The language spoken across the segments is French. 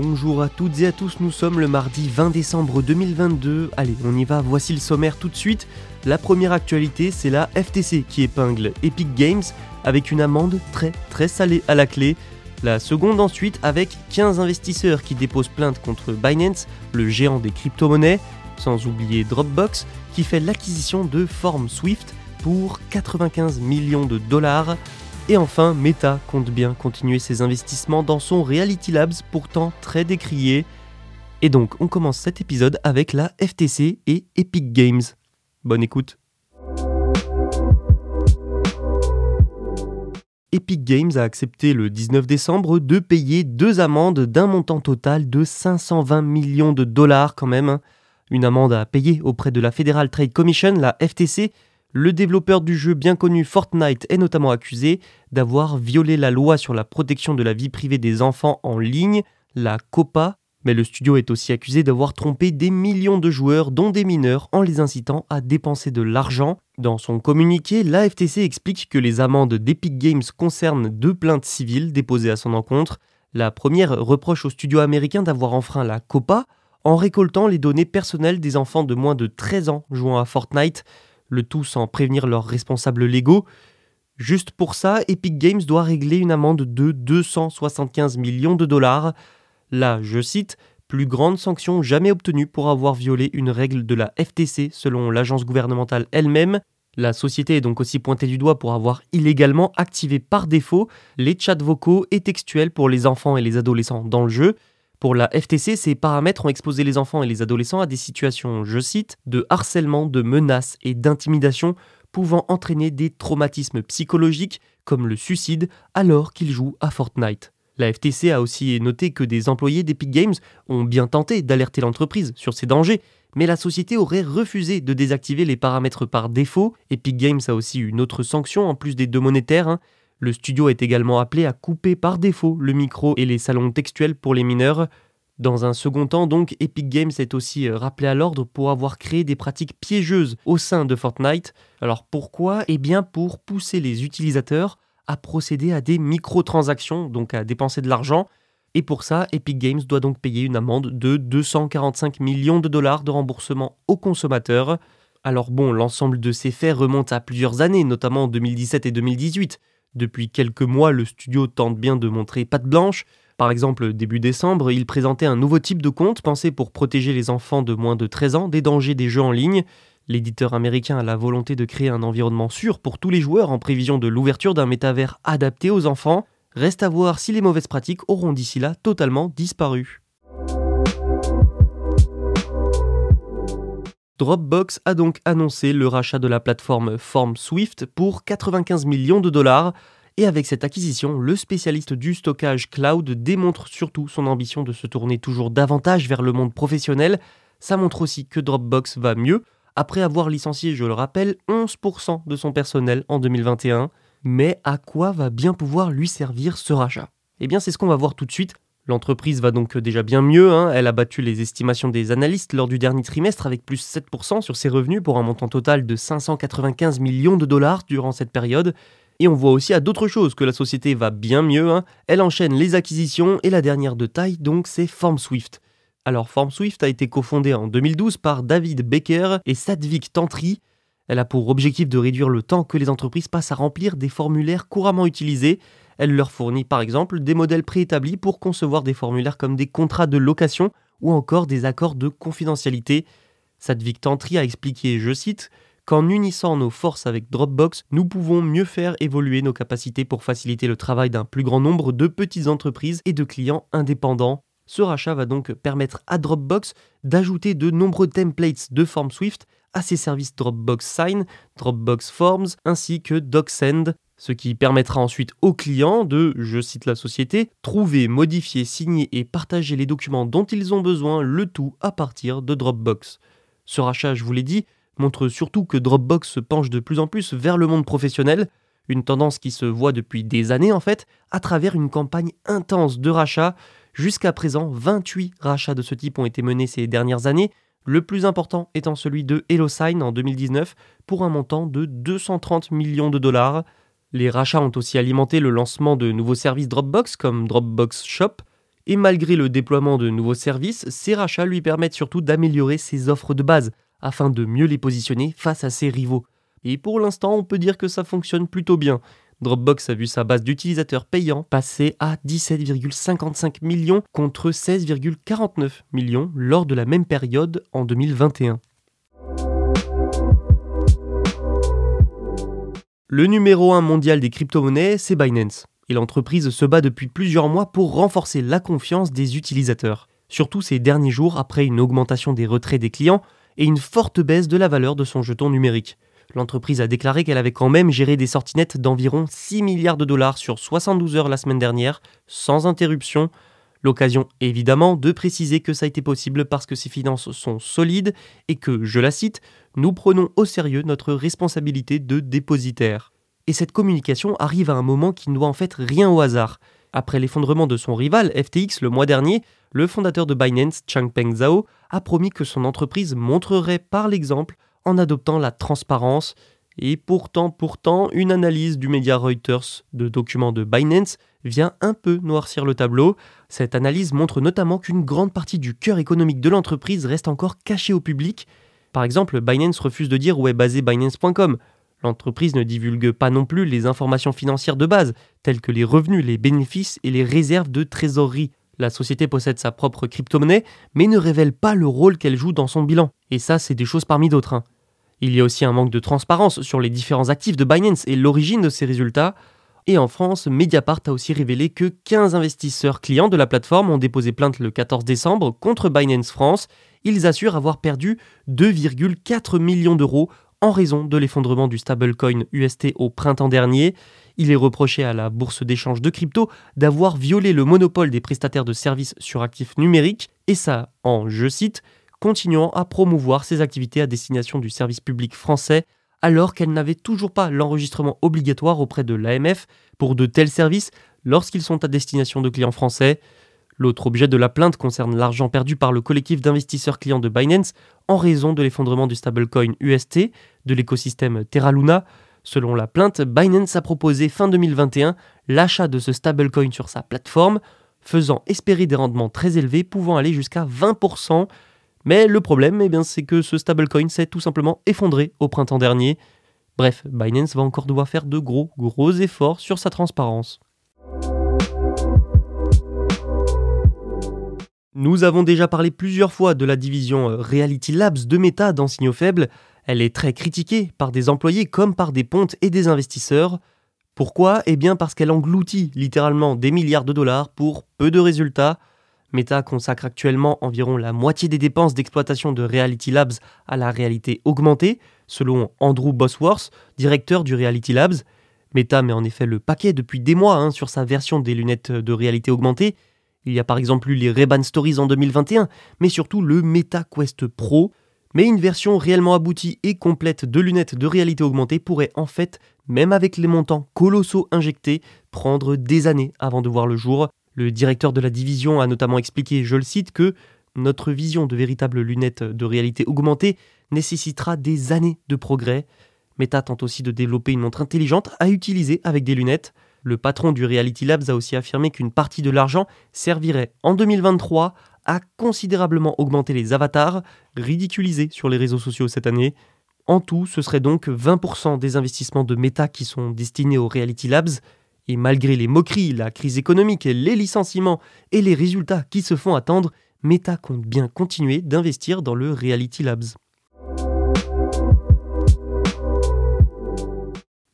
Bonjour à toutes et à tous, nous sommes le mardi 20 décembre 2022. Allez, on y va, voici le sommaire tout de suite. La première actualité, c'est la FTC qui épingle Epic Games avec une amende très très salée à la clé. La seconde ensuite avec 15 investisseurs qui déposent plainte contre Binance, le géant des crypto-monnaies, sans oublier Dropbox qui fait l'acquisition de Form Swift pour 95 millions de dollars. Et enfin, Meta compte bien continuer ses investissements dans son Reality Labs pourtant très décrié. Et donc, on commence cet épisode avec la FTC et Epic Games. Bonne écoute. Epic Games a accepté le 19 décembre de payer deux amendes d'un montant total de 520 millions de dollars quand même. Une amende à payer auprès de la Federal Trade Commission, la FTC. Le développeur du jeu bien connu Fortnite est notamment accusé d'avoir violé la loi sur la protection de la vie privée des enfants en ligne, la COPA, mais le studio est aussi accusé d'avoir trompé des millions de joueurs, dont des mineurs, en les incitant à dépenser de l'argent. Dans son communiqué, la FTC explique que les amendes d'Epic Games concernent deux plaintes civiles déposées à son encontre. La première reproche au studio américain d'avoir enfreint la COPA en récoltant les données personnelles des enfants de moins de 13 ans jouant à Fortnite, le tout sans prévenir leurs responsables légaux. Juste pour ça, Epic Games doit régler une amende de 275 millions de dollars. La, je cite, plus grande sanction jamais obtenue pour avoir violé une règle de la FTC selon l'agence gouvernementale elle-même. La société est donc aussi pointée du doigt pour avoir illégalement activé par défaut les chats vocaux et textuels pour les enfants et les adolescents dans le jeu. Pour la FTC, ces paramètres ont exposé les enfants et les adolescents à des situations, je cite, de harcèlement, de menaces et d'intimidation pouvant entraîner des traumatismes psychologiques comme le suicide alors qu'ils jouent à Fortnite. La FTC a aussi noté que des employés d'Epic Games ont bien tenté d'alerter l'entreprise sur ces dangers, mais la société aurait refusé de désactiver les paramètres par défaut. Epic Games a aussi une autre sanction en plus des deux monétaires. hein. Le studio est également appelé à couper par défaut le micro et les salons textuels pour les mineurs. Dans un second temps, donc, Epic Games est aussi euh, rappelé à l'ordre pour avoir créé des pratiques piégeuses au sein de Fortnite. Alors pourquoi? Eh bien pour pousser les utilisateurs à procéder à des microtransactions, donc à dépenser de l'argent. Et pour ça, Epic Games doit donc payer une amende de 245 millions de dollars de remboursement aux consommateurs. Alors bon, l'ensemble de ces faits remonte à plusieurs années, notamment en 2017 et 2018. Depuis quelques mois, le studio tente bien de montrer patte blanche. Par exemple, début décembre, il présentait un nouveau type de compte pensé pour protéger les enfants de moins de 13 ans des dangers des jeux en ligne. L'éditeur américain a la volonté de créer un environnement sûr pour tous les joueurs en prévision de l'ouverture d'un métavers adapté aux enfants. Reste à voir si les mauvaises pratiques auront d'ici là totalement disparu. Dropbox a donc annoncé le rachat de la plateforme Form Swift pour 95 millions de dollars. Et avec cette acquisition, le spécialiste du stockage cloud démontre surtout son ambition de se tourner toujours davantage vers le monde professionnel. Ça montre aussi que Dropbox va mieux, après avoir licencié, je le rappelle, 11% de son personnel en 2021. Mais à quoi va bien pouvoir lui servir ce rachat? Eh bien c'est ce qu'on va voir tout de suite. L'entreprise va donc déjà bien mieux, hein. elle a battu les estimations des analystes lors du dernier trimestre avec plus 7% sur ses revenus pour un montant total de 595 millions de dollars durant cette période. Et on voit aussi à d'autres choses que la société va bien mieux, hein. elle enchaîne les acquisitions et la dernière de taille donc c'est FormSwift. Alors FormSwift a été cofondée en 2012 par David Baker et Sadvik Tantri. Elle a pour objectif de réduire le temps que les entreprises passent à remplir des formulaires couramment utilisés. Elle leur fournit par exemple des modèles préétablis pour concevoir des formulaires comme des contrats de location ou encore des accords de confidentialité. Sadvik Tantri a expliqué, je cite, Qu'en unissant nos forces avec Dropbox, nous pouvons mieux faire évoluer nos capacités pour faciliter le travail d'un plus grand nombre de petites entreprises et de clients indépendants. Ce rachat va donc permettre à Dropbox d'ajouter de nombreux templates de forme Swift à ses services Dropbox Sign, Dropbox Forms ainsi que DocSend, ce qui permettra ensuite aux clients de, je cite la société, trouver, modifier, signer et partager les documents dont ils ont besoin, le tout à partir de Dropbox. Ce rachat, je vous l'ai dit, montre surtout que Dropbox se penche de plus en plus vers le monde professionnel, une tendance qui se voit depuis des années en fait, à travers une campagne intense de rachats. Jusqu'à présent, 28 rachats de ce type ont été menés ces dernières années, le plus important étant celui de HelloSign en 2019 pour un montant de 230 millions de dollars. Les rachats ont aussi alimenté le lancement de nouveaux services Dropbox comme Dropbox Shop, et malgré le déploiement de nouveaux services, ces rachats lui permettent surtout d'améliorer ses offres de base, afin de mieux les positionner face à ses rivaux. Et pour l'instant, on peut dire que ça fonctionne plutôt bien. Dropbox a vu sa base d'utilisateurs payants passer à 17,55 millions contre 16,49 millions lors de la même période en 2021. Le numéro 1 mondial des crypto-monnaies, c'est Binance. Et l'entreprise se bat depuis plusieurs mois pour renforcer la confiance des utilisateurs. Surtout ces derniers jours après une augmentation des retraits des clients et une forte baisse de la valeur de son jeton numérique. L'entreprise a déclaré qu'elle avait quand même géré des sorties nettes d'environ 6 milliards de dollars sur 72 heures la semaine dernière, sans interruption. L'occasion évidemment de préciser que ça a été possible parce que ses finances sont solides et que, je la cite, nous prenons au sérieux notre responsabilité de dépositaire. Et cette communication arrive à un moment qui ne doit en fait rien au hasard. Après l'effondrement de son rival FTX le mois dernier, le fondateur de Binance, Changpeng Zhao, a promis que son entreprise montrerait par l'exemple en adoptant la transparence. Et pourtant, pourtant, une analyse du média Reuters de documents de Binance vient un peu noircir le tableau. Cette analyse montre notamment qu'une grande partie du cœur économique de l'entreprise reste encore cachée au public. Par exemple, Binance refuse de dire où est basé Binance.com. L'entreprise ne divulgue pas non plus les informations financières de base, telles que les revenus, les bénéfices et les réserves de trésorerie. La société possède sa propre crypto-monnaie, mais ne révèle pas le rôle qu'elle joue dans son bilan. Et ça, c'est des choses parmi d'autres. Hein. Il y a aussi un manque de transparence sur les différents actifs de Binance et l'origine de ces résultats. Et en France, Mediapart a aussi révélé que 15 investisseurs clients de la plateforme ont déposé plainte le 14 décembre contre Binance France. Ils assurent avoir perdu 2,4 millions d'euros en raison de l'effondrement du stablecoin UST au printemps dernier. Il est reproché à la bourse d'échange de crypto d'avoir violé le monopole des prestataires de services sur actifs numériques, et ça en, je cite, continuant à promouvoir ses activités à destination du service public français alors qu'elle n'avait toujours pas l'enregistrement obligatoire auprès de l'AMF pour de tels services lorsqu'ils sont à destination de clients français. L'autre objet de la plainte concerne l'argent perdu par le collectif d'investisseurs clients de Binance en raison de l'effondrement du stablecoin UST de l'écosystème Terra Luna. Selon la plainte, Binance a proposé fin 2021 l'achat de ce stablecoin sur sa plateforme, faisant espérer des rendements très élevés pouvant aller jusqu'à 20%. Mais le problème, eh c'est que ce stablecoin s'est tout simplement effondré au printemps dernier. Bref, Binance va encore devoir faire de gros, gros efforts sur sa transparence. Nous avons déjà parlé plusieurs fois de la division euh, Reality Labs de Meta dans Signaux Faibles. Elle est très critiquée par des employés comme par des pontes et des investisseurs. Pourquoi? Eh bien parce qu'elle engloutit littéralement des milliards de dollars pour peu de résultats. Meta consacre actuellement environ la moitié des dépenses d'exploitation de Reality Labs à la réalité augmentée, selon Andrew Bosworth, directeur du Reality Labs. Meta met en effet le paquet depuis des mois hein, sur sa version des lunettes de réalité augmentée il y a par exemple eu les Ray-Ban Stories en 2021, mais surtout le MetaQuest Pro. Mais une version réellement aboutie et complète de lunettes de réalité augmentée pourrait en fait, même avec les montants colossaux injectés, prendre des années avant de voir le jour. Le directeur de la division a notamment expliqué, je le cite, que notre vision de véritables lunettes de réalité augmentée nécessitera des années de progrès. Meta tente aussi de développer une montre intelligente à utiliser avec des lunettes. Le patron du Reality Labs a aussi affirmé qu'une partie de l'argent servirait en 2023 à considérablement augmenter les avatars ridiculisés sur les réseaux sociaux cette année. En tout, ce serait donc 20% des investissements de Meta qui sont destinés au Reality Labs. Et malgré les moqueries, la crise économique, les licenciements et les résultats qui se font attendre, Meta compte bien continuer d'investir dans le Reality Labs.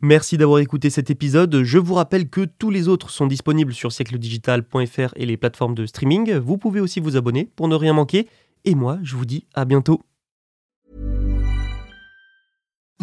Merci d'avoir écouté cet épisode. Je vous rappelle que tous les autres sont disponibles sur siècledigital.fr et les plateformes de streaming. Vous pouvez aussi vous abonner pour ne rien manquer. Et moi, je vous dis à bientôt.